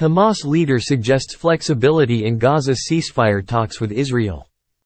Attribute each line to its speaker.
Speaker 1: Hamas leader suggests flexibility in Gaza ceasefire talks with Israel.